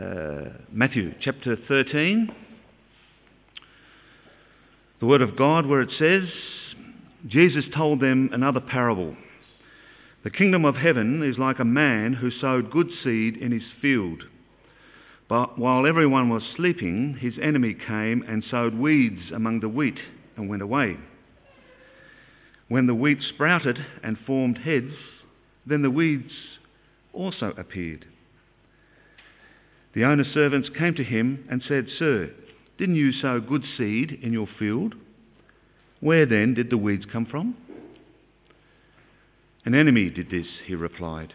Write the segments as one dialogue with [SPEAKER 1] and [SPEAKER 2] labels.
[SPEAKER 1] uh, Matthew chapter 13, the Word of God, where it says, Jesus told them another parable. The kingdom of heaven is like a man who sowed good seed in his field. But while everyone was sleeping, his enemy came and sowed weeds among the wheat and went away. When the wheat sprouted and formed heads, then the weeds also appeared. The owner's servants came to him and said, Sir, didn't you sow good seed in your field? Where then did the weeds come from? An enemy did this, he replied.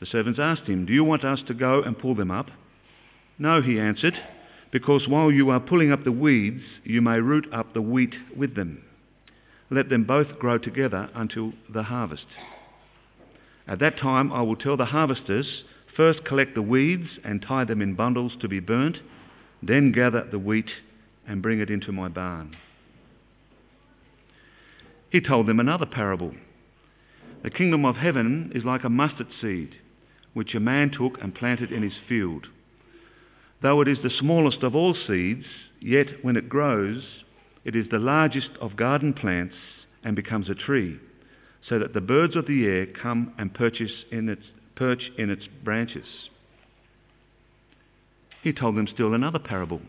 [SPEAKER 1] The servants asked him, Do you want us to go and pull them up? No, he answered, because while you are pulling up the weeds, you may root up the wheat with them. Let them both grow together until the harvest. At that time, I will tell the harvesters first collect the weeds and tie them in bundles to be burnt, then gather the wheat and bring it into my barn. He told them another parable. The kingdom of heaven is like a mustard seed, which a man took and planted in his field. Though it is the smallest of all seeds, yet when it grows, it is the largest of garden plants and becomes a tree, so that the birds of the air come and purchase in its, perch in its branches. He told them still another parable.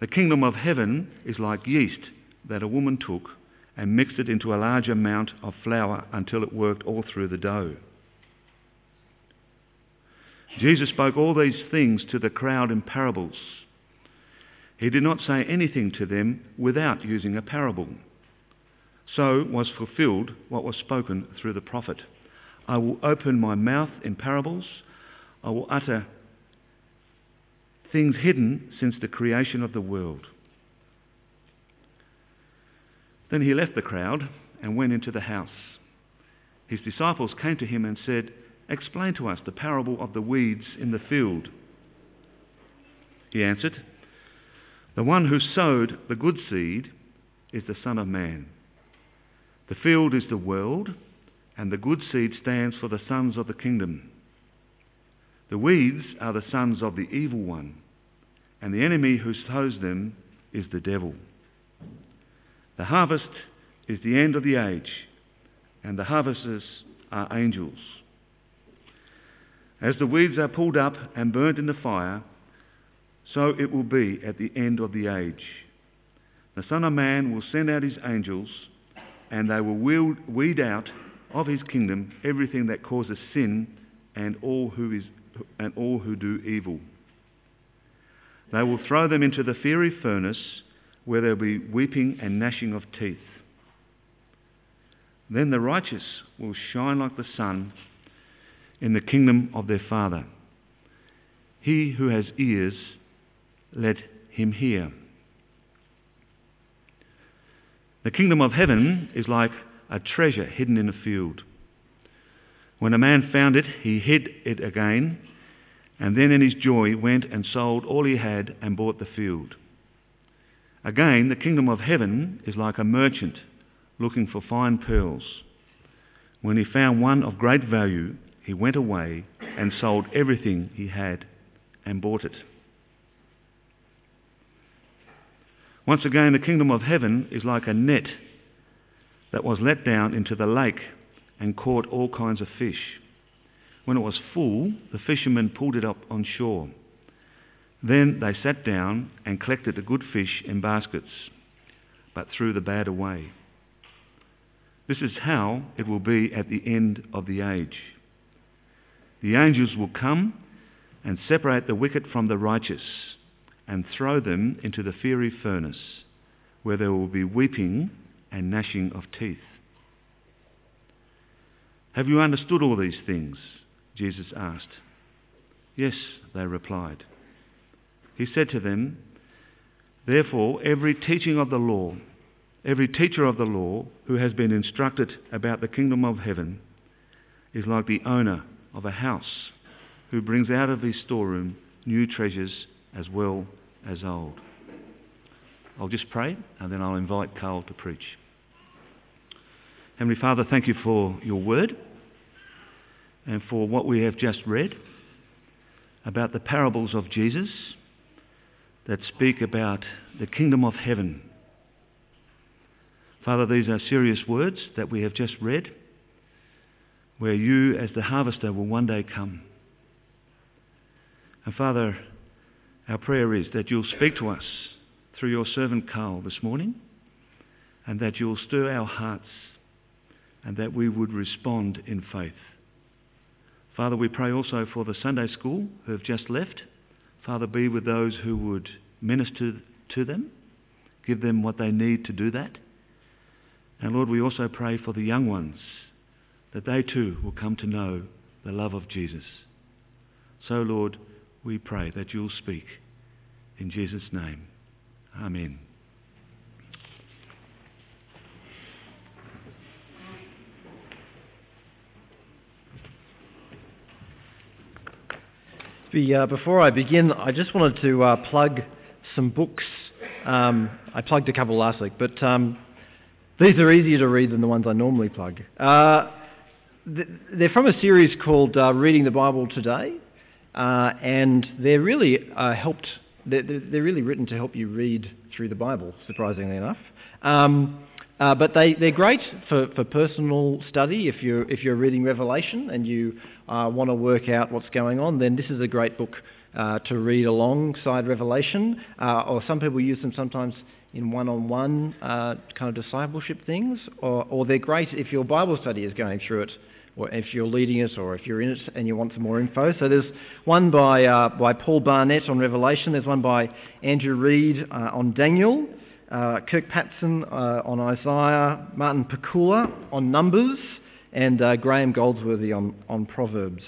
[SPEAKER 1] The kingdom of heaven is like yeast that a woman took and mixed it into a large amount of flour until it worked all through the dough. Jesus spoke all these things to the crowd in parables. He did not say anything to them without using a parable. So was fulfilled what was spoken through the prophet. I will open my mouth in parables. I will utter things hidden since the creation of the world. Then he left the crowd and went into the house. His disciples came to him and said, Explain to us the parable of the weeds in the field. He answered, The one who sowed the good seed is the Son of Man. The field is the world, and the good seed stands for the sons of the kingdom. The weeds are the sons of the evil one, and the enemy who sows them is the devil. The harvest is the end of the age, and the harvesters are angels. As the weeds are pulled up and burnt in the fire, so it will be at the end of the age. The Son of Man will send out his angels, and they will weed out of his kingdom everything that causes sin and all who, is, and all who do evil. They will throw them into the fiery furnace where there will be weeping and gnashing of teeth. Then the righteous will shine like the sun in the kingdom of their Father. He who has ears, let him hear. The kingdom of heaven is like a treasure hidden in a field. When a man found it, he hid it again, and then in his joy went and sold all he had and bought the field. Again, the kingdom of heaven is like a merchant looking for fine pearls. When he found one of great value, he went away and sold everything he had and bought it. Once again, the kingdom of heaven is like a net that was let down into the lake and caught all kinds of fish. When it was full, the fishermen pulled it up on shore. Then they sat down and collected the good fish in baskets, but threw the bad away. This is how it will be at the end of the age. The angels will come and separate the wicked from the righteous and throw them into the fiery furnace, where there will be weeping and gnashing of teeth. Have you understood all these things? Jesus asked. Yes, they replied. He said to them, Therefore, every teaching of the law, every teacher of the law who has been instructed about the kingdom of heaven is like the owner of a house who brings out of his storeroom new treasures as well as old. I'll just pray and then I'll invite Carl to preach. Heavenly Father, thank you for your word and for what we have just read. about the parables of Jesus that speak about the kingdom of heaven. Father, these are serious words that we have just read, where you, as the harvester, will one day come. And Father, our prayer is that you'll speak to us through your servant Carl this morning, and that you'll stir our hearts, and that we would respond in faith. Father, we pray also for the Sunday school who have just left. Father, be with those who would minister to them, give them what they need to do that. And Lord, we also pray for the young ones, that they too will come to know the love of Jesus. So, Lord, we pray that you'll speak. In Jesus' name, Amen.
[SPEAKER 2] Before I begin, I just wanted to uh, plug some books. Um, I plugged a couple last week, but um, these are easier to read than the ones I normally plug. Uh, they're from a series called uh, Reading the Bible Today, uh, and they're really uh, helped. They're, they're, really written to help you read through the Bible, surprisingly enough. Um, uh, but they, they're great for, for personal study. If you're, if you're reading Revelation and you uh, want to work out what's going on, then this is a great book uh, to read alongside Revelation. Uh, or some people use them sometimes in one on one kind of discipleship things. Or, or they're great if your Bible study is going through it, or if you're leading it, or if you're in it and you want some more info. So there's one by, uh, by Paul Barnett on Revelation, there's one by Andrew Reid uh, on Daniel uh, Kirk Patston uh, on Isaiah, Martin Pakula on Numbers, and uh, Graham Goldsworthy on, on Proverbs.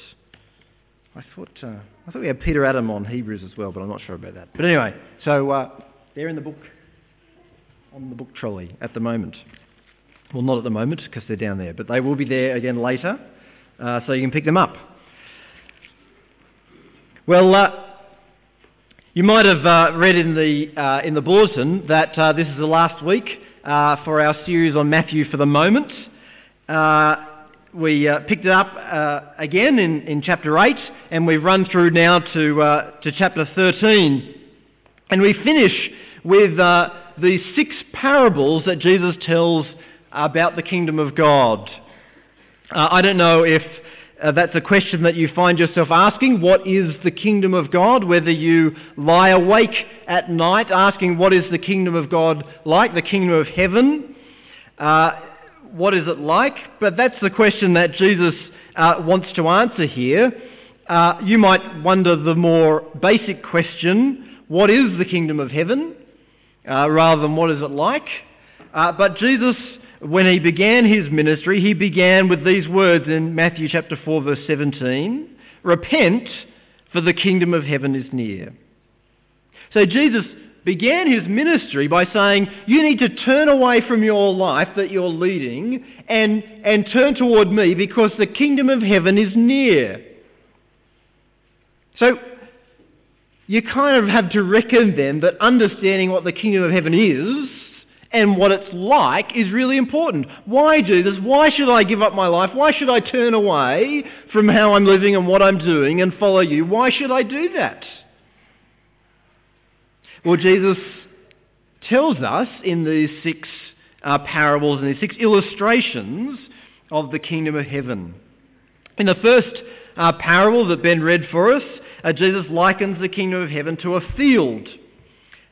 [SPEAKER 2] I thought, uh, I thought we had Peter Adam on Hebrews as well, but I'm not sure about that. But anyway, so uh, they're in the book, on the book trolley at the moment. Well, not at the moment because they're down there, but they will be there again later, uh, so you can pick them up. Well, you might have uh, read in the, uh, in the bulletin that uh, this is the last week uh, for our series on Matthew for the moment. Uh, we uh, picked it up again in, in chapter 8 and we've run through now to, to chapter 13. And we finish with the six parables that Jesus tells about the kingdom of God. I don't know if uh, that's a question that you find yourself asking. What is the kingdom of God? Whether you lie awake at night asking, What is the kingdom of God like? The kingdom of heaven? Uh, what is it like? But that's the question that Jesus uh, wants to answer here. Uh, you might wonder the more basic question What is the kingdom of heaven? Uh, rather than what is it like? Uh, but Jesus when he began his ministry, he began with these words in Matthew chapter 4 verse 17, repent for the kingdom of heaven is near. So Jesus began his ministry by saying, you need to turn away from your life that you're leading and, and turn toward me because the kingdom of heaven is near. So you kind of have to reckon then that understanding what the kingdom of heaven is and what it's like is really important. Why, Jesus? Why should I give up my life? Why should I turn away from how I'm living and what I'm doing and follow you? Why should I do that? Well, Jesus tells us in these six uh, parables and these six illustrations of the kingdom of heaven. In the first uh, parable that Ben read for us, uh, Jesus likens the kingdom of heaven to a field.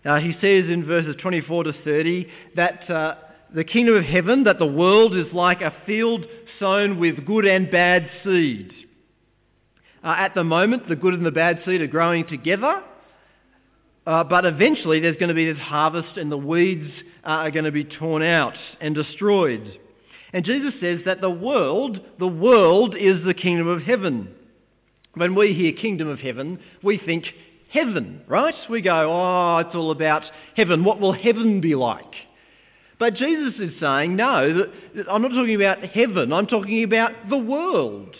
[SPEAKER 2] Uh, he says in verses 24 to 30 that uh, the kingdom of heaven, that the world is like a field sown with good and bad seed. Uh, at the moment, the good and the bad seed are growing together, uh, but eventually there's going to be this harvest and the weeds uh, are going to be torn out and destroyed. And Jesus says that the world, the world is the kingdom of heaven. When we hear kingdom of heaven, we think heaven, right? We go, oh, it's all about heaven. What will heaven be like? But Jesus is saying, no, I'm not talking about heaven, I'm talking about the world.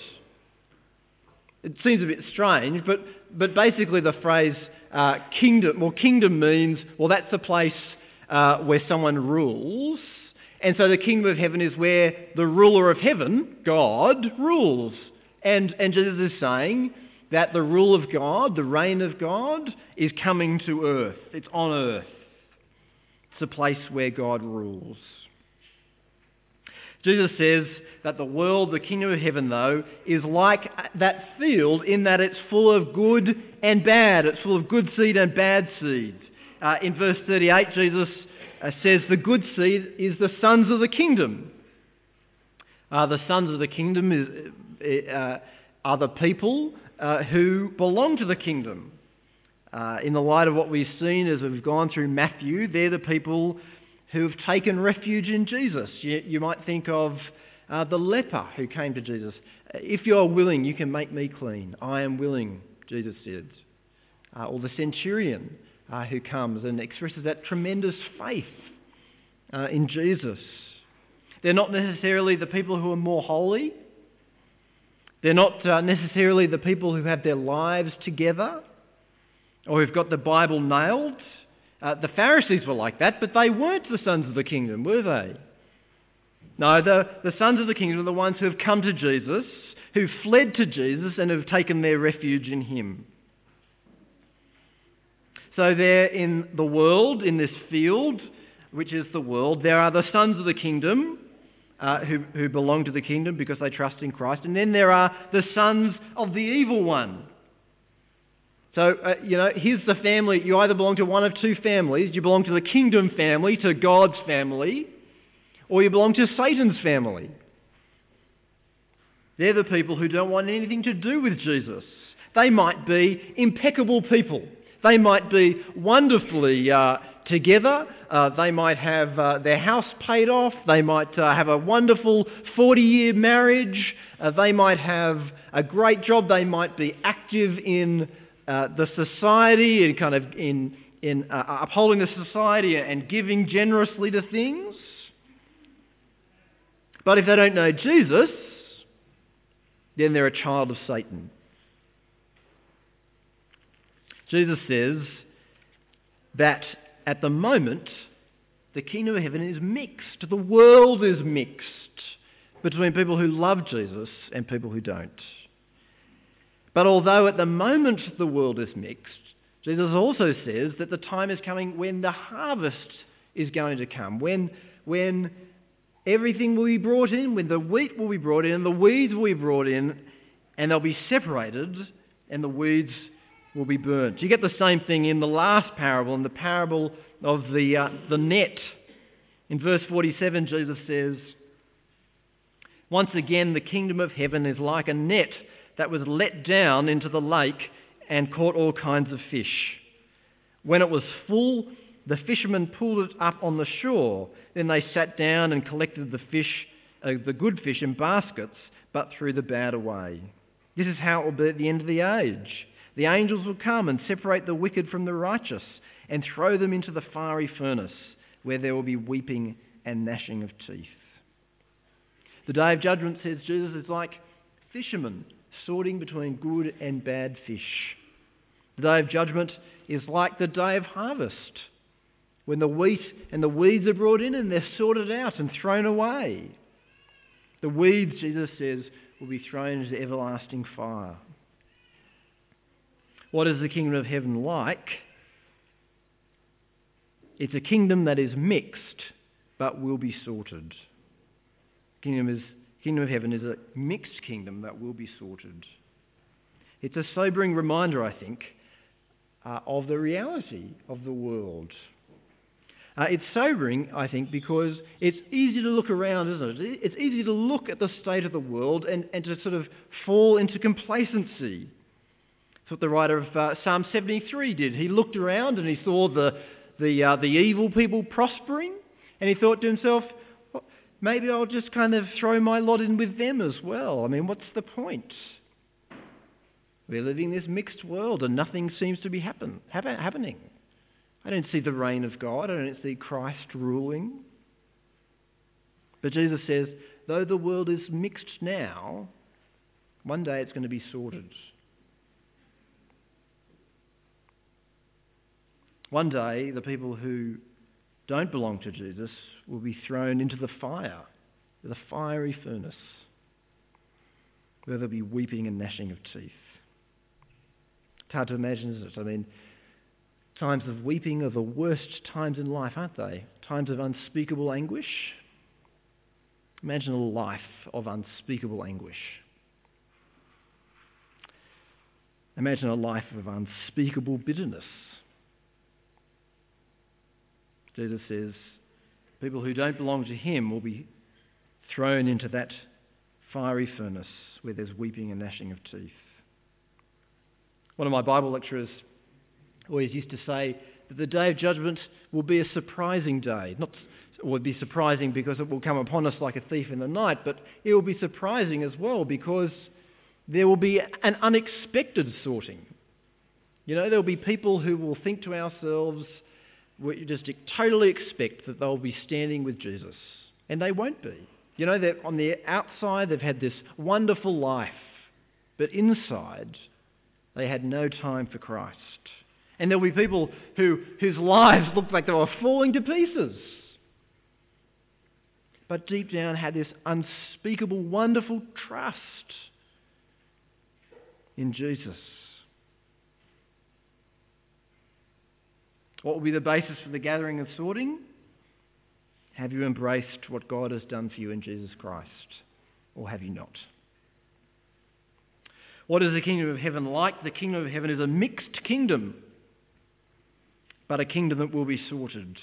[SPEAKER 2] It seems a bit strange, but, but basically the phrase uh, kingdom, well, kingdom means, well, that's a place uh, where someone rules. And so the kingdom of heaven is where the ruler of heaven, God, rules. And, and Jesus is saying that the rule of God, the reign of God, is coming to earth. It's on earth. It's a place where God rules. Jesus says that the world, the kingdom of heaven, though, is like that field in that it's full of good and bad. It's full of good seed and bad seed. Uh, in verse 38, Jesus uh, says the good seed is the sons of the kingdom. Uh, the sons of the kingdom is, are the people uh, who belong to the kingdom. Uh, in the light of what we've seen as we've gone through Matthew, they're the people who have taken refuge in Jesus. You, you might think of uh, the leper who came to Jesus. If you're willing, you can make me clean. I am willing, Jesus said. Uh, or the centurion uh, who comes and expresses that tremendous faith uh, in Jesus. They're not necessarily the people who are more holy. They're not uh, necessarily the people who have their lives together or who've got the Bible nailed. Uh, the Pharisees were like that, but they weren't the sons of the kingdom, were they? No, the, the sons of the kingdom are the ones who have come to Jesus, who fled to Jesus, and have taken their refuge in him. So, there in the world, in this field, which is the world, there are the sons of the kingdom uh, who, who belong to the kingdom because they trust in Christ, and then there are the sons of the evil one so, uh, you know, here's the family. You either belong to one of two families. You belong to the kingdom family, to God's family, or you belong to Satan's family. They're the people who don't want anything to do with Jesus. They might be impeccable people. They might be wonderfully uh, together. Uh, they might have uh, their house paid off. They might uh, have a wonderful 40 year marriage. Uh, they might have a great job. They might be active in uh, the society and kind of in, in uh, upholding the society and giving generously to things. But if they don't know Jesus, then they're a child of Satan. Jesus says that at the moment, the kingdom of heaven is mixed. The world is mixed between people who love Jesus and people who don't. But although at the moment the world is mixed, Jesus also says that the time is coming when the harvest is going to come, when, when everything will be brought in, when the wheat will be brought in, the weeds will be brought in, and they'll be separated, and the weeds will be burnt. You get the same thing in the last parable, in the parable of the, uh, the net. In verse 47, Jesus says, Once again, the kingdom of heaven is like a net that was let down into the lake and caught all kinds of fish. When it was full, the fishermen pulled it up on the shore. Then they sat down and collected the fish, uh, the good fish, in baskets, but threw the bad away. This is how it will be at the end of the age. The angels will come and separate the wicked from the righteous and throw them into the fiery furnace, where there will be weeping and gnashing of teeth. The day of judgment, says Jesus, is like fishermen sorting between good and bad fish. The day of judgment is like the day of harvest, when the wheat and the weeds are brought in and they're sorted out and thrown away. The weeds, Jesus says, will be thrown into everlasting fire. What is the kingdom of heaven like? It's a kingdom that is mixed but will be sorted. Kingdom is kingdom of heaven is a mixed kingdom that will be sorted. It's a sobering reminder, I think, uh, of the reality of the world. Uh, it's sobering, I think, because it's easy to look around, isn't it? It's easy to look at the state of the world and, and to sort of fall into complacency. That's what the writer of uh, Psalm 73 did. He looked around and he saw the, the, uh, the evil people prospering, and he thought to himself, maybe I'll just kind of throw my lot in with them as well. I mean, what's the point? We're living in this mixed world and nothing seems to be happen, happening. I don't see the reign of God, I don't see Christ ruling. But Jesus says, though the world is mixed now, one day it's going to be sorted. One day, the people who don't belong to Jesus will be thrown into the fire, the fiery furnace, where there'll be weeping and gnashing of teeth. It's hard to imagine, isn't it? I mean, times of weeping are the worst times in life, aren't they? Times of unspeakable anguish. Imagine a life of unspeakable anguish. Imagine a life of unspeakable bitterness. Jesus says, people who don't belong to him will be thrown into that fiery furnace where there's weeping and gnashing of teeth. One of my Bible lecturers always used to say that the day of judgment will be a surprising day. Not would be surprising because it will come upon us like a thief in the night, but it will be surprising as well because there will be an unexpected sorting. You know, there will be people who will think to ourselves, we just totally expect that they'll be standing with Jesus, and they won't be. You know, they're on the outside, they've had this wonderful life, but inside, they had no time for Christ. And there'll be people who, whose lives looked like they were falling to pieces. But deep down had this unspeakable, wonderful trust in Jesus. What will be the basis for the gathering and sorting? Have you embraced what God has done for you in Jesus Christ? Or have you not? What is the kingdom of heaven like? The kingdom of heaven is a mixed kingdom, but a kingdom that will be sorted.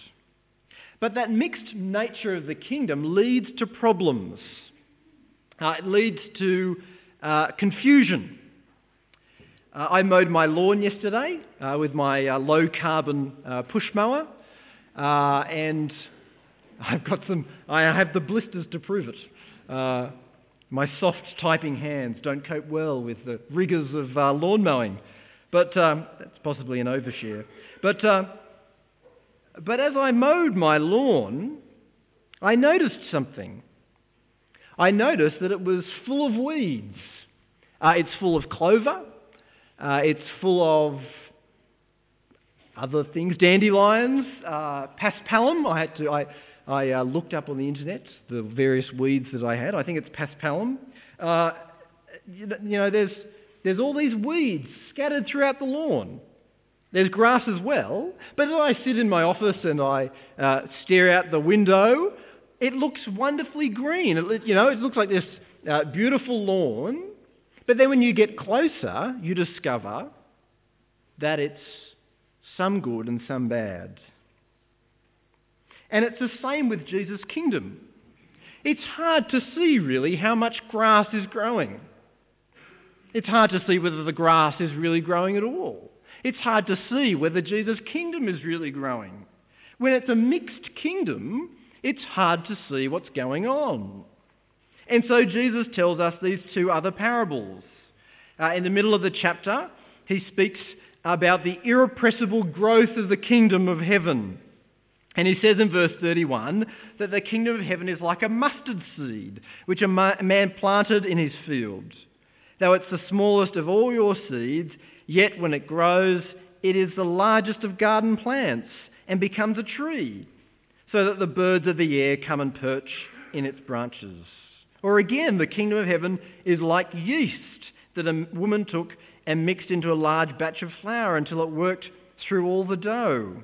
[SPEAKER 2] But that mixed nature of the kingdom leads to problems. Uh, it leads to uh, confusion. Uh, I mowed my lawn yesterday uh, with my uh, low carbon uh, push mower, and I've got some, I have the blisters to prove it. My soft typing hands don't cope well with the rigours of uh, lawn mowing, but um, that's possibly an overshare. But, uh, but as I mowed my lawn, I noticed something. I noticed that it was full of weeds. Uh, it's full of clover. Uh, it's full of other things, dandelions, uh, paspalum. I had to, I, I uh, looked up on the internet the various weeds that I had. I think it's paspalum. Uh, you know, there's, there's all these weeds scattered throughout the lawn. There's grass as well. But as I sit in my office and I uh, stare out the window, it looks wonderfully green. It, you know, it looks like this uh, beautiful lawn. But then when you get closer, you discover that it's some good and some bad. And it's the same with Jesus' kingdom. It's hard to see, really, how much grass is growing. It's hard to see whether the grass is really growing at all. It's hard to see whether Jesus' kingdom is really growing. When it's a mixed kingdom, it's hard to see what's going on. And so Jesus tells us these two other parables. Uh, in the middle of the chapter, he speaks about the irrepressible growth of the kingdom of heaven. And he says in verse 31 that the kingdom of heaven is like a mustard seed, which a man planted in his field. Though it's the smallest of all your seeds, yet when it grows, it is the largest of garden plants and becomes a tree, so that the birds of the air come and perch in its branches. Or again, the kingdom of heaven is like yeast that a woman took and mixed into a large batch of flour until it worked through all the dough.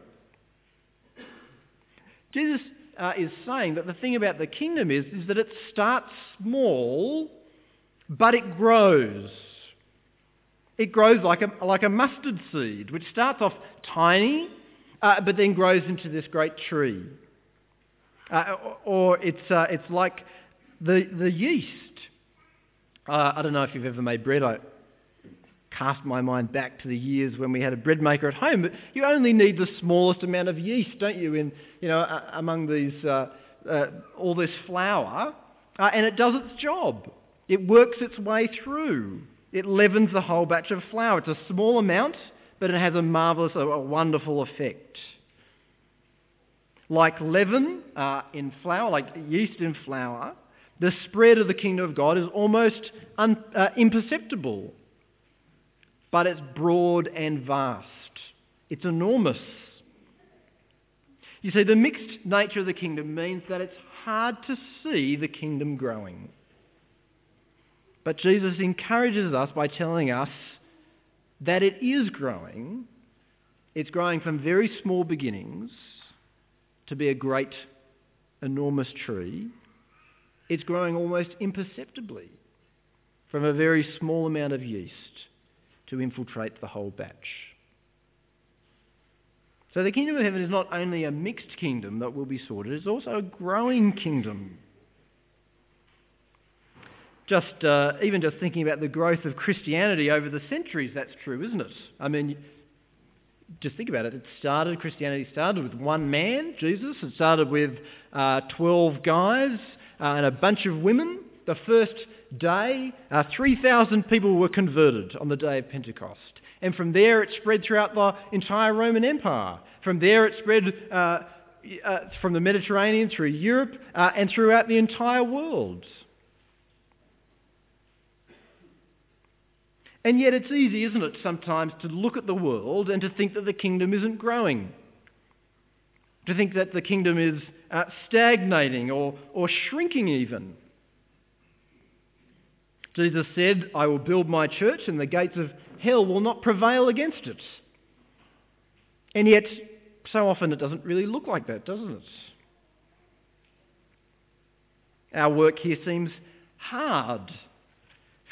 [SPEAKER 2] Jesus uh, is saying that the thing about the kingdom is, is that it starts small, but it grows. It grows like a, like a mustard seed, which starts off tiny, uh, but then grows into this great tree. Uh, or it's, uh, it's like the, the yeast. Uh, I don't know if you've ever made bread. I, cast my mind back to the years when we had a bread maker at home. But you only need the smallest amount of yeast, don't you, in, you know, among these, uh, uh, all this flour, uh, and it does its job. It works its way through. It leavens the whole batch of flour. It's a small amount, but it has a marvellous, a, a wonderful effect. Like leaven uh, in flour, like yeast in flour, the spread of the kingdom of God is almost un, uh, imperceptible but it's broad and vast. It's enormous. You see, the mixed nature of the kingdom means that it's hard to see the kingdom growing. But Jesus encourages us by telling us that it is growing, it's growing from very small beginnings to be a great, enormous tree. It's growing almost imperceptibly from a very small amount of yeast to infiltrate the whole batch. So the kingdom of heaven is not only a mixed kingdom that will be sorted, it's also a growing kingdom. Just uh, even just thinking about the growth of Christianity over the centuries, that's true, isn't it? I mean, just think about it. It started Christianity started with one man, Jesus. It started with uh, twelve guys and a bunch of women. The first day, uh, 3,000 people were converted on the day of Pentecost. And from there, it spread throughout the entire Roman Empire. From there, it spread uh, uh, from the Mediterranean through Europe uh, and throughout the entire world. And yet, it's easy, isn't it, sometimes to look at the world and to think that the kingdom isn't growing. To think that the kingdom is uh, stagnating or, or shrinking, even. Jesus said, I will build my church and the gates of hell will not prevail against it. And yet, so often it doesn't really look like that, doesn't it? Our work here seems hard.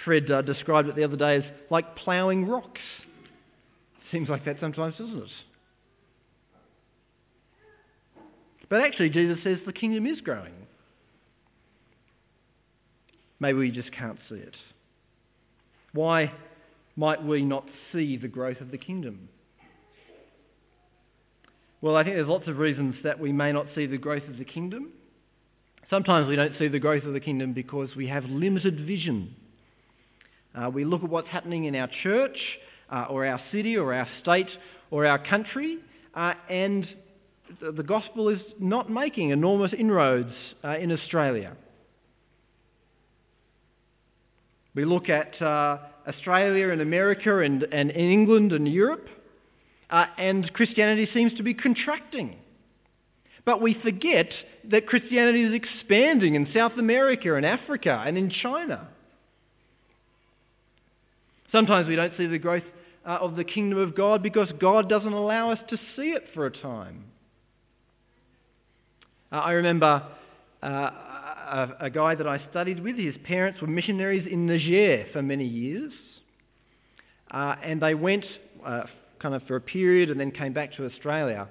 [SPEAKER 2] Fred uh, described it the other day as like ploughing rocks. Seems like that sometimes, doesn't it? But actually, Jesus says the kingdom is growing. Maybe we just can't see it. Why might we not see the growth of the kingdom? Well, I think there's lots of reasons that we may not see the growth of the kingdom. Sometimes we don't see the growth of the kingdom because we have limited vision. Uh, we look at what's happening in our church, uh, or our city, or our state, or our country, uh, and the gospel is not making enormous inroads uh, in Australia. We look at uh, Australia and America and, and England and Europe, uh, and Christianity seems to be contracting. But we forget that Christianity is expanding in South America and Africa and in China. Sometimes we don't see the growth uh, of the kingdom of God because God doesn't allow us to see it for a time. Uh, I remember uh, a, a, guy that I studied with, his parents were missionaries in Niger for many years. Uh, and they went uh, kind of for a period and then came back to Australia.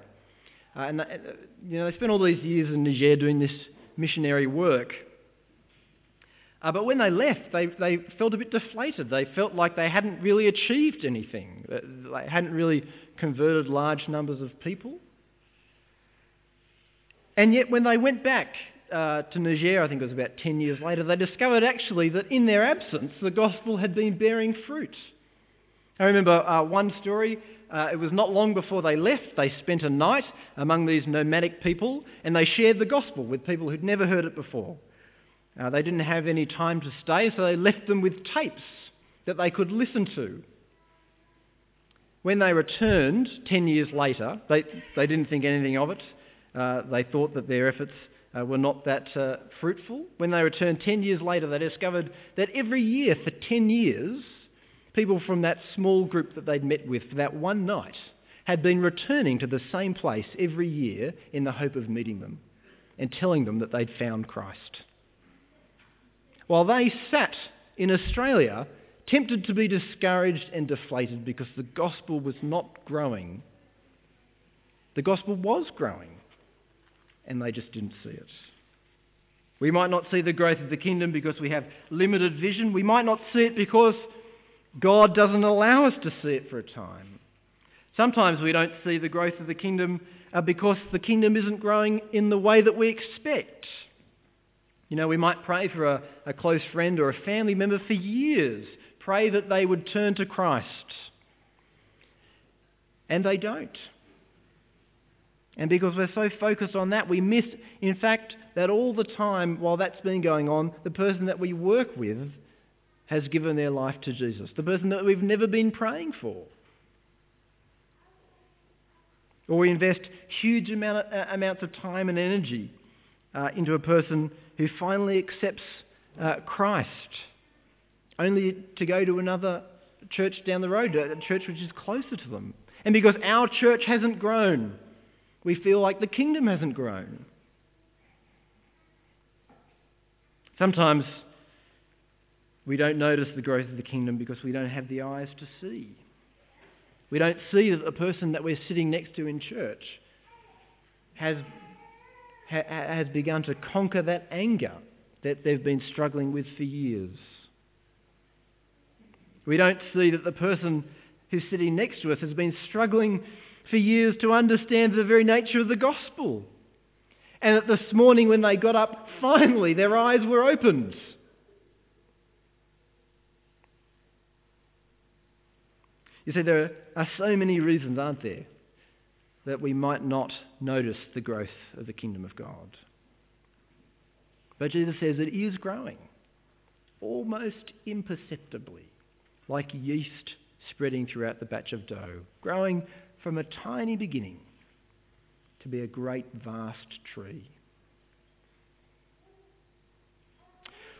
[SPEAKER 2] Uh, and you know, they spent all these years in Niger doing this missionary work. Uh, but when they left, they, they felt a bit deflated. They felt like they hadn't really achieved anything. They hadn't really converted large numbers of people. And yet, when they went back uh, to Niger, I think it was about 10 years later, they discovered actually that in their absence, the gospel had been bearing fruit. I remember uh, one story. Uh, it was not long before they left. They spent a night among these nomadic people and they shared the gospel with people who'd never heard it before. Uh, they didn't have any time to stay, so they left them with tapes that they could listen to. When they returned 10 years later, they, they didn't think anything of it. Uh, they thought that their efforts uh, were not that uh, fruitful. When they returned 10 years later, they discovered that every year for 10 years, people from that small group that they'd met with for that one night had been returning to the same place every year in the hope of meeting them and telling them that they'd found Christ while they sat in Australia tempted to be discouraged and deflated because the gospel was not growing. The gospel was growing, and they just didn't see it. We might not see the growth of the kingdom because we have limited vision. We might not see it because God doesn't allow us to see it for a time. Sometimes we don't see the growth of the kingdom uh, because the kingdom isn't growing in the way that we expect. You know, we might pray for a, a close friend or a family member for years, pray that they would turn to Christ. And they don't. And because we're so focused on that, we miss, in fact, that all the time while that's been going on, the person that we work with has given their life to Jesus, the person that we've never been praying for. Or we invest huge amount uh, amounts of time and energy uh, into a person who finally accepts uh, Christ, only to go to another church down the road, a church which is closer to them. And because our church hasn't grown, we feel like the kingdom hasn't grown. Sometimes we don't notice the growth of the kingdom because we don't have the eyes to see. We don't see that the person that we're sitting next to in church has, ha, has begun to conquer that anger that they've been struggling with for years. We don't see that the person who's sitting next to us has been struggling for years to understand the very nature of the gospel. And that this morning, when they got up, finally their eyes were opened. You see, there are so many reasons, aren't there, that we might not notice the growth of the kingdom of God. But Jesus says it is growing, almost imperceptibly, like yeast spreading throughout the batch of dough, growing from a tiny beginning to be a great, vast tree.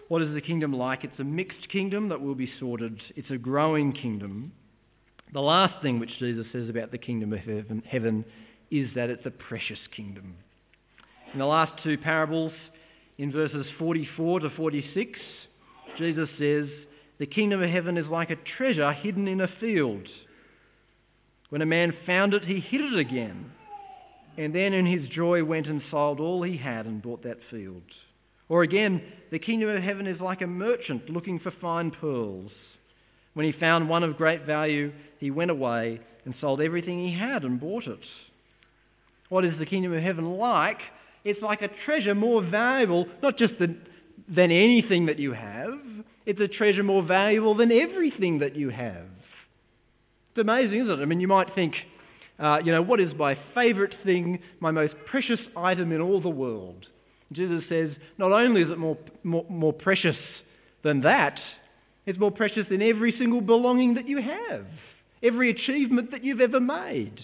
[SPEAKER 2] What is the kingdom like? It's a mixed kingdom that will be sorted. It's a growing kingdom. The last thing which Jesus says about the kingdom of heaven, heaven is that it's a precious kingdom. In the last two parables, in verses 44 to 46, Jesus says, The kingdom of heaven is like a treasure hidden in a field. When a man found it, he hid it again, and then in his joy went and sold all he had and bought that field. Or again, the kingdom of heaven is like a merchant looking for fine pearls. When he found one of great value, he went away and sold everything he had and bought it. What is the kingdom of heaven like? It's like a treasure more valuable, not just than, than anything that you have, it's a treasure more valuable than everything that you have. It's amazing, isn't it? I mean, you might think, uh, you know, what is my favourite thing, my most precious item in all the world? Jesus says, not only is it more, more, more precious than that, it's more precious than every single belonging that you have, every achievement that you've ever made.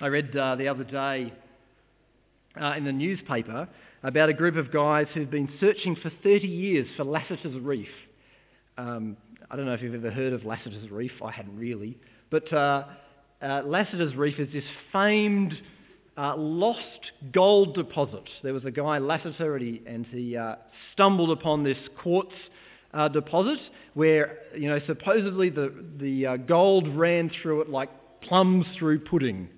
[SPEAKER 2] I read uh, the other day uh, in the newspaper about a group of guys who've been searching for 30 years for Lasseter's Reef. Um, I don't know if you've ever heard of Lasseter's Reef, I hadn't really. But uh, uh Lasseter's Reef is this famed uh, lost gold deposit. There was a guy, Lasseter, and he, and he uh, stumbled upon this quartz uh, deposit where, you know, supposedly the, the uh, gold ran through it like plums through pudding.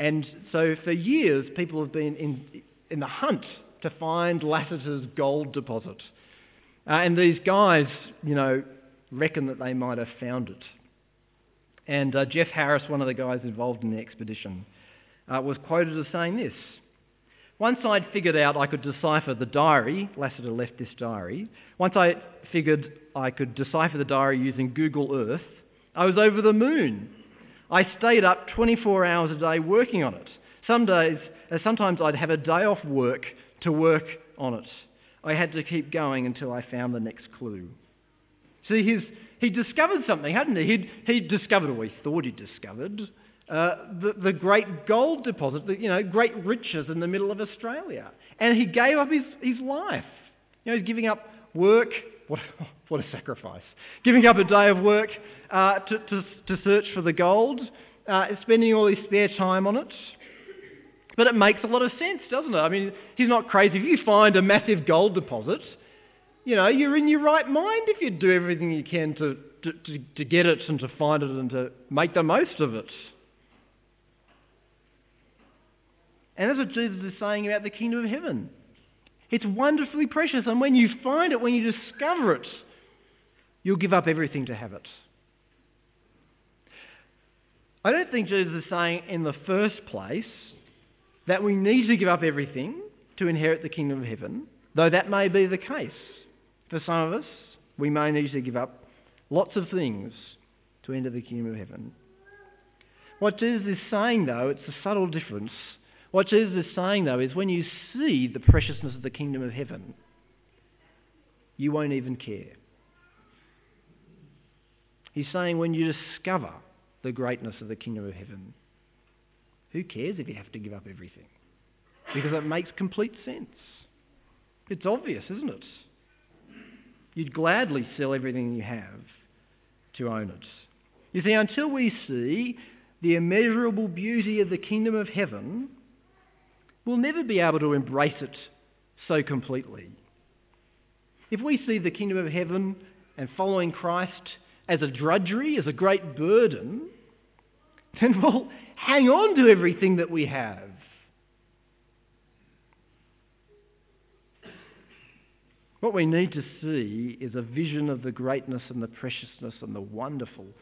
[SPEAKER 2] And so for years, people have been in, in the hunt to find Lasseter's gold deposit. Uh, and these guys, you know, reckon that they might have found it. And Jeff Harris, one of the guys involved in the expedition, uh, was quoted as saying this Once I'd figured out I could decipher the diary, Lasseter left this diary, once I figured I could decipher the diary using Google Earth, I was over the moon. I stayed up 24 hours a day working on it. Some days, uh, sometimes I'd have a day off work to work on it. I had to keep going until I found the next clue. See, he's, he discovered something, hadn't he? He'd, he'd discovered, or he thought he'd discovered, uh, the, the great gold deposit, the, you know, great riches in the middle of Australia. And he gave up his, his life. You know, he's giving up work. What, what a sacrifice. Giving up a day of work uh, to, to, to, search for the gold, uh, spending all his spare time on it. But it makes a lot of sense, doesn't it? I mean, he's not crazy. If you find a massive gold deposit, you know, you're in your right mind if you do everything you can to, to, to, to get it and to find it and to make the most of it. And that's what Jesus is saying about the kingdom of heaven. It's wonderfully precious, and when you find it, when you discover it, you'll give up everything to have it. I don't think Jesus is saying in the first place that we need to give up everything to inherit the kingdom of heaven, though that may be the case. For some of us, we may need to give up lots of things to enter the kingdom of heaven. What Jesus is saying, though, it's a subtle difference what Jesus is saying, though, is when you see the preciousness of the kingdom of heaven, you won't even care. He's saying when you discover the greatness of the kingdom of heaven, who cares if you have to give up everything? Because it makes complete sense. It's obvious, isn't it? You'd gladly sell everything you have to own it. You see, until we see the immeasurable beauty of the kingdom of heaven, we'll never be able to embrace it so completely. If we see the kingdom of heaven and following Christ as a drudgery, as a great burden, then we'll hang on to everything that we have. What we need to see is a vision of the greatness and the preciousness and the wonderfulness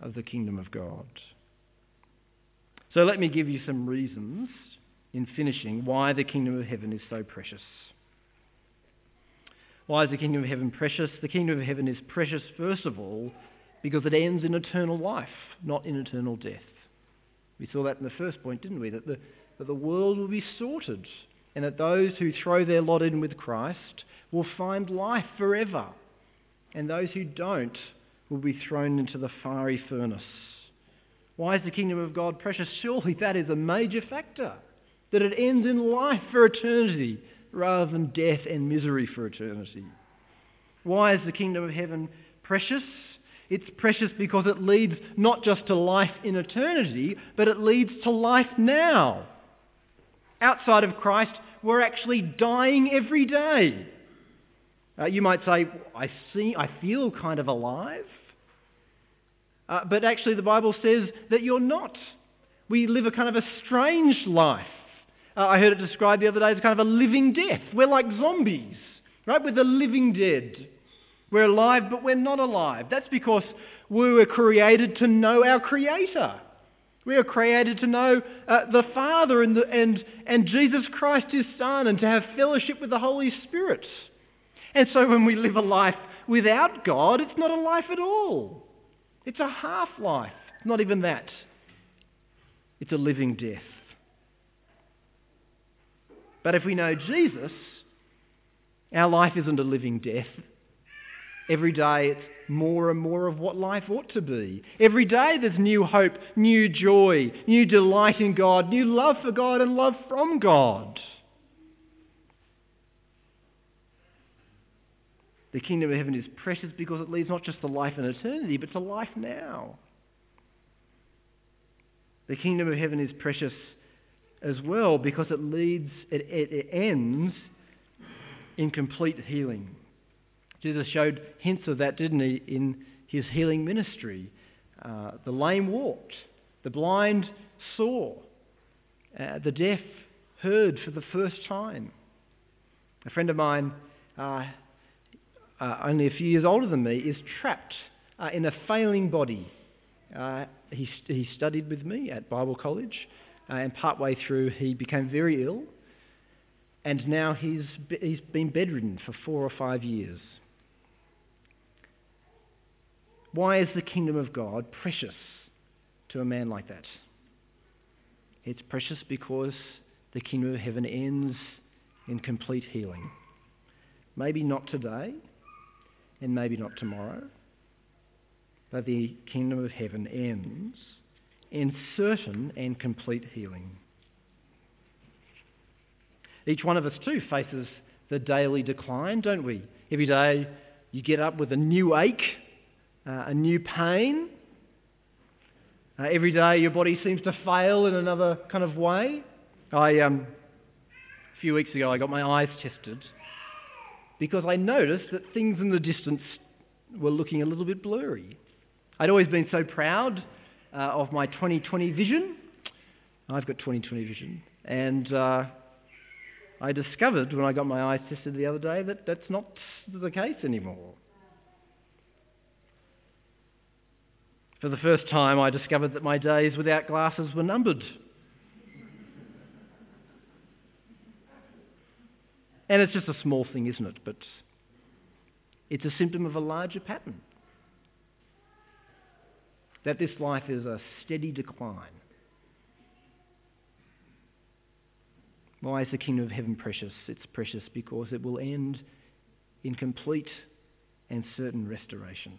[SPEAKER 2] of the kingdom of God. So let me give you some reasons in finishing why the kingdom of heaven is so precious. Why is the kingdom of heaven precious? The kingdom of heaven is precious, first of all, because it ends in eternal life, not in eternal death. We saw that in the first point, didn't we? That the, that the world will be sorted and that those who throw their lot in with Christ will find life forever, and those who don't will be thrown into the fiery furnace. Why is the kingdom of God precious? Surely that is a major factor, that it ends in life for eternity rather than death and misery for eternity. Why is the kingdom of heaven precious? It's precious because it leads not just to life in eternity, but it leads to life now. Outside of Christ, we're actually dying every day. Uh, you might say, I see, I feel kind of alive. Uh, but actually, the Bible says that you're not. We live a kind of a strange life. Uh, I heard it described the other day as kind of a living death. We're like zombies, right? We're the living dead. We're alive, but we're not alive. That's because we were created to know our Creator. We are created to know uh, the Father and, the, and, and Jesus Christ, His Son, and to have fellowship with the Holy Spirit. And so when we live a life without God, it's not a life at all. It's a half life. It's not even that. It's a living death. But if we know Jesus, our life isn't a living death. Every day it's more and more of what life ought to be. Every day there's new hope, new joy, new delight in God, new love for God and love from God. The kingdom of heaven is precious because it leads not just to life in eternity, but to life now. The kingdom of heaven is precious as well because it leads, it, it, it ends in complete healing. Jesus showed hints of that, didn't he, in his healing ministry. Uh, the lame walked, the blind saw, uh, the deaf heard for the first time. A friend of mine, uh, uh only a few years older than me, is trapped uh, in a failing body. Uh, he, he studied with me at Bible College, and partway through he became very ill, and now he's, he's been bedridden for four or five years. Why is the kingdom of God precious to a man like that? It's precious because the kingdom of heaven ends in complete healing. Maybe not today, and maybe not tomorrow, but the kingdom of heaven ends in certain and complete healing. Each one of us, too, faces the daily decline, don't we? Every day you get up with a new ache uh, a new pain. Uh, every day your body seems to fail in another kind of way. I, um, a few weeks ago, I got my eyes tested because I noticed that things in the distance were looking a little bit blurry. I'd always been so proud uh, of my 2020 vision. I've got 2020 vision. And uh, I discovered when I got my eyes tested the other day that that's not the case anymore. For the first time, I discovered that my days without glasses were numbered. And it's just a small thing, isn't it? But it's a symptom of a larger pattern. That this life is a steady decline. Why is the kingdom of heaven precious? It's precious because it will end in complete and certain restoration.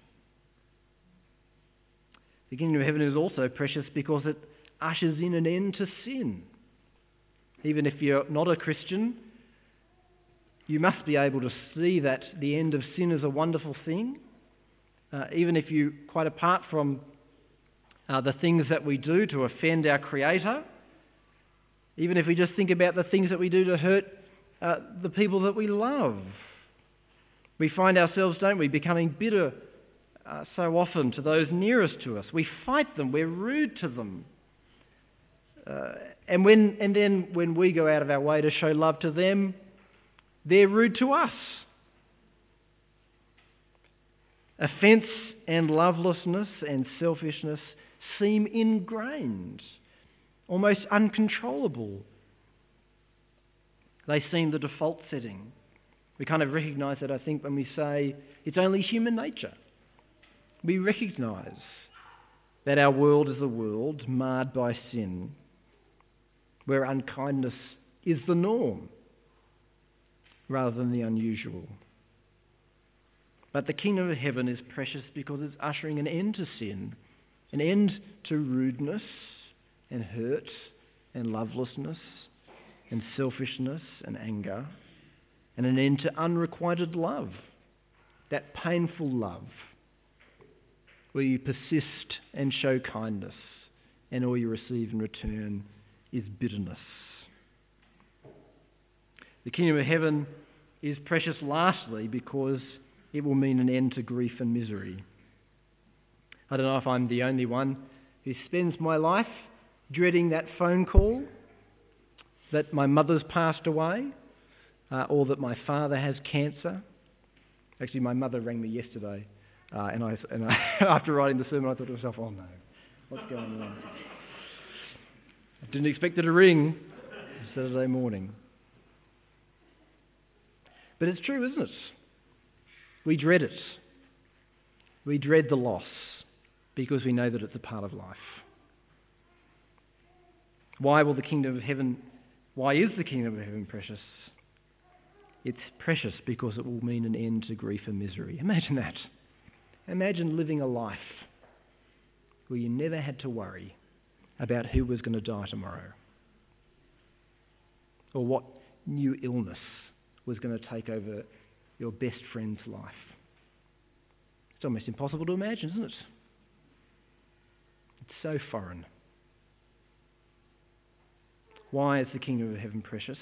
[SPEAKER 2] The kingdom of heaven is also precious because it ushers in an end to sin. Even if you're not a Christian, you must be able to see that the end of sin is a wonderful thing, uh, even if you, quite apart from uh, the things that we do to offend our Creator, even if we just think about the things that we do to hurt uh, the people that we love. We find ourselves, don't we, becoming bitter uh, so often to those nearest to us. We fight them, we're rude to them. Uh, and, when, and then when we go out of our way to show love to them, they're rude to us. Offence and lovelessness and selfishness seem ingrained, almost uncontrollable. They seem the default setting. We kind of recognise that, I think, when we say it's only human nature. We recognise that our world is a world marred by sin, where unkindness is the norm rather than the unusual. But the kingdom of heaven is precious because it's ushering an end to sin, an end to rudeness and hurt and lovelessness and selfishness and anger, and an end to unrequited love, that painful love where you persist and show kindness, and all you receive in return is bitterness. The kingdom of heaven is precious lastly because it will mean an end to grief and misery. I don't know if I'm the only one who spends my life dreading that phone call that my mother's passed away uh, or that my father has cancer. Actually, my mother rang me yesterday, uh, and, I, and I, after writing the sermon, I thought to myself, oh no, what's going on? I didn't expect it to ring Saturday morning. But it's true, isn't it? We dread it. We dread the loss because we know that it's a part of life. Why will the kingdom of heaven, why is the kingdom of heaven precious? It's precious because it will mean an end to grief and misery. Imagine that. Imagine living a life where you never had to worry about who was going to die tomorrow or what new illness was going to take over your best friend's life. It's almost impossible to imagine, isn't it? It's so foreign. Why is the kingdom of heaven precious?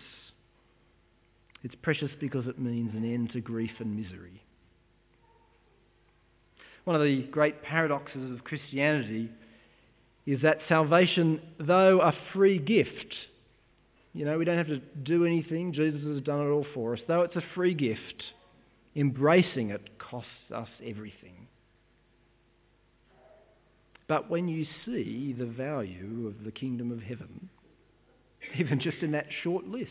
[SPEAKER 2] It's precious because it means an end to grief and misery. One of the great paradoxes of Christianity is that salvation, though a free gift, you know, we don't have to do anything. Jesus has done it all for us. Though it's a free gift, embracing it costs us everything. But when you see the value of the kingdom of heaven, even just in that short list,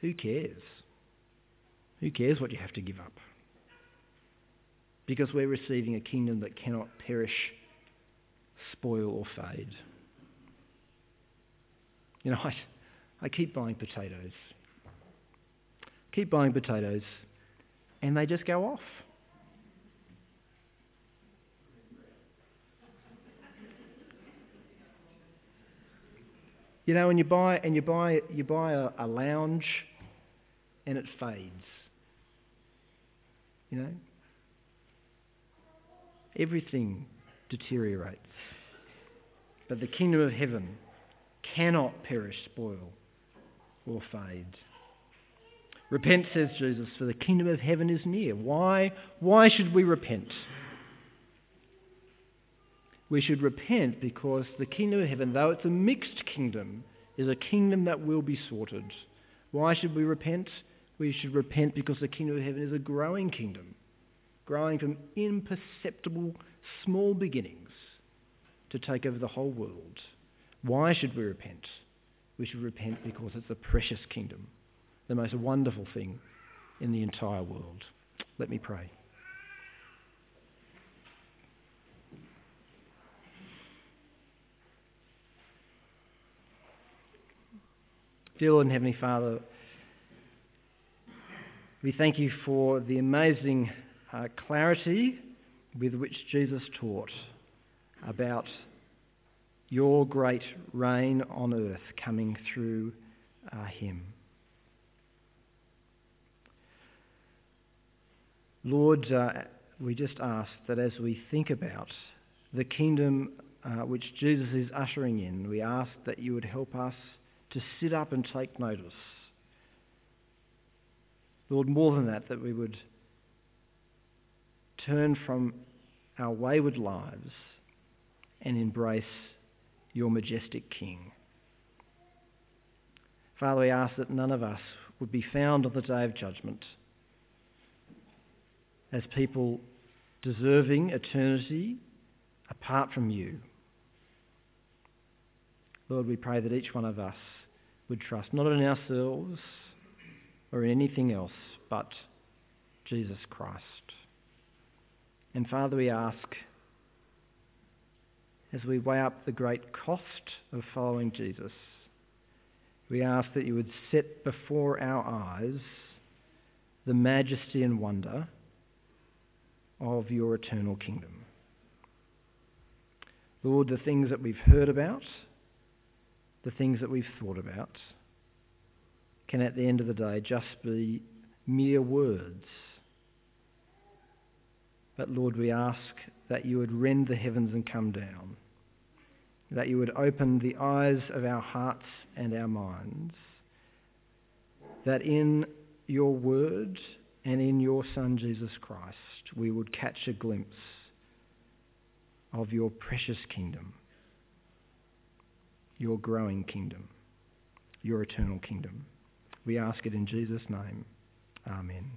[SPEAKER 2] who cares? Who cares what you have to give up? Because we're receiving a kingdom that cannot perish, spoil, or fade. You know, I, I keep buying potatoes. Keep buying potatoes, and they just go off. You know, and you buy and you buy you buy a, a lounge, and it fades. You know, everything deteriorates. But the kingdom of heaven cannot perish, spoil, or fade. Repent, says Jesus, for the kingdom of heaven is near. Why? Why should we repent? We should repent because the kingdom of heaven, though it's a mixed kingdom, is a kingdom that will be sorted. Why should we repent? We should repent because the kingdom of heaven is a growing kingdom, growing from imperceptible small beginnings to take over the whole world. Why should we repent? We should repent because it's a precious kingdom, the most wonderful thing in the entire world. Let me pray. Dear Lord and Heavenly Father, we thank you for the amazing uh, clarity with which Jesus taught about your great reign on earth coming through uh, him. Lord, uh, we just ask that as we think about the kingdom uh, which Jesus is ushering in, we ask that you would help us to sit up and take notice. Lord, more than that, that we would turn from our wayward lives and embrace your majestic King. Father, we ask that none of us would be found on the day of judgment as people deserving eternity apart from you. Lord, we pray that each one of us would trust not in ourselves or in anything else but Jesus Christ. And Father, we ask, as we weigh up the great cost of following Jesus, we ask that you would set before our eyes the majesty and wonder of your eternal kingdom. Lord, the things that we've heard about, the things that we've thought about, can at the end of the day just be mere words. But Lord, we ask that you would rend the heavens and come down, that you would open the eyes of our hearts and our minds, that in your word and in your Son Jesus Christ we would catch a glimpse of your precious kingdom, your growing kingdom, your eternal kingdom. We ask it in Jesus' name. Amen.